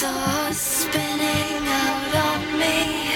saw spinning out on me.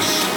House.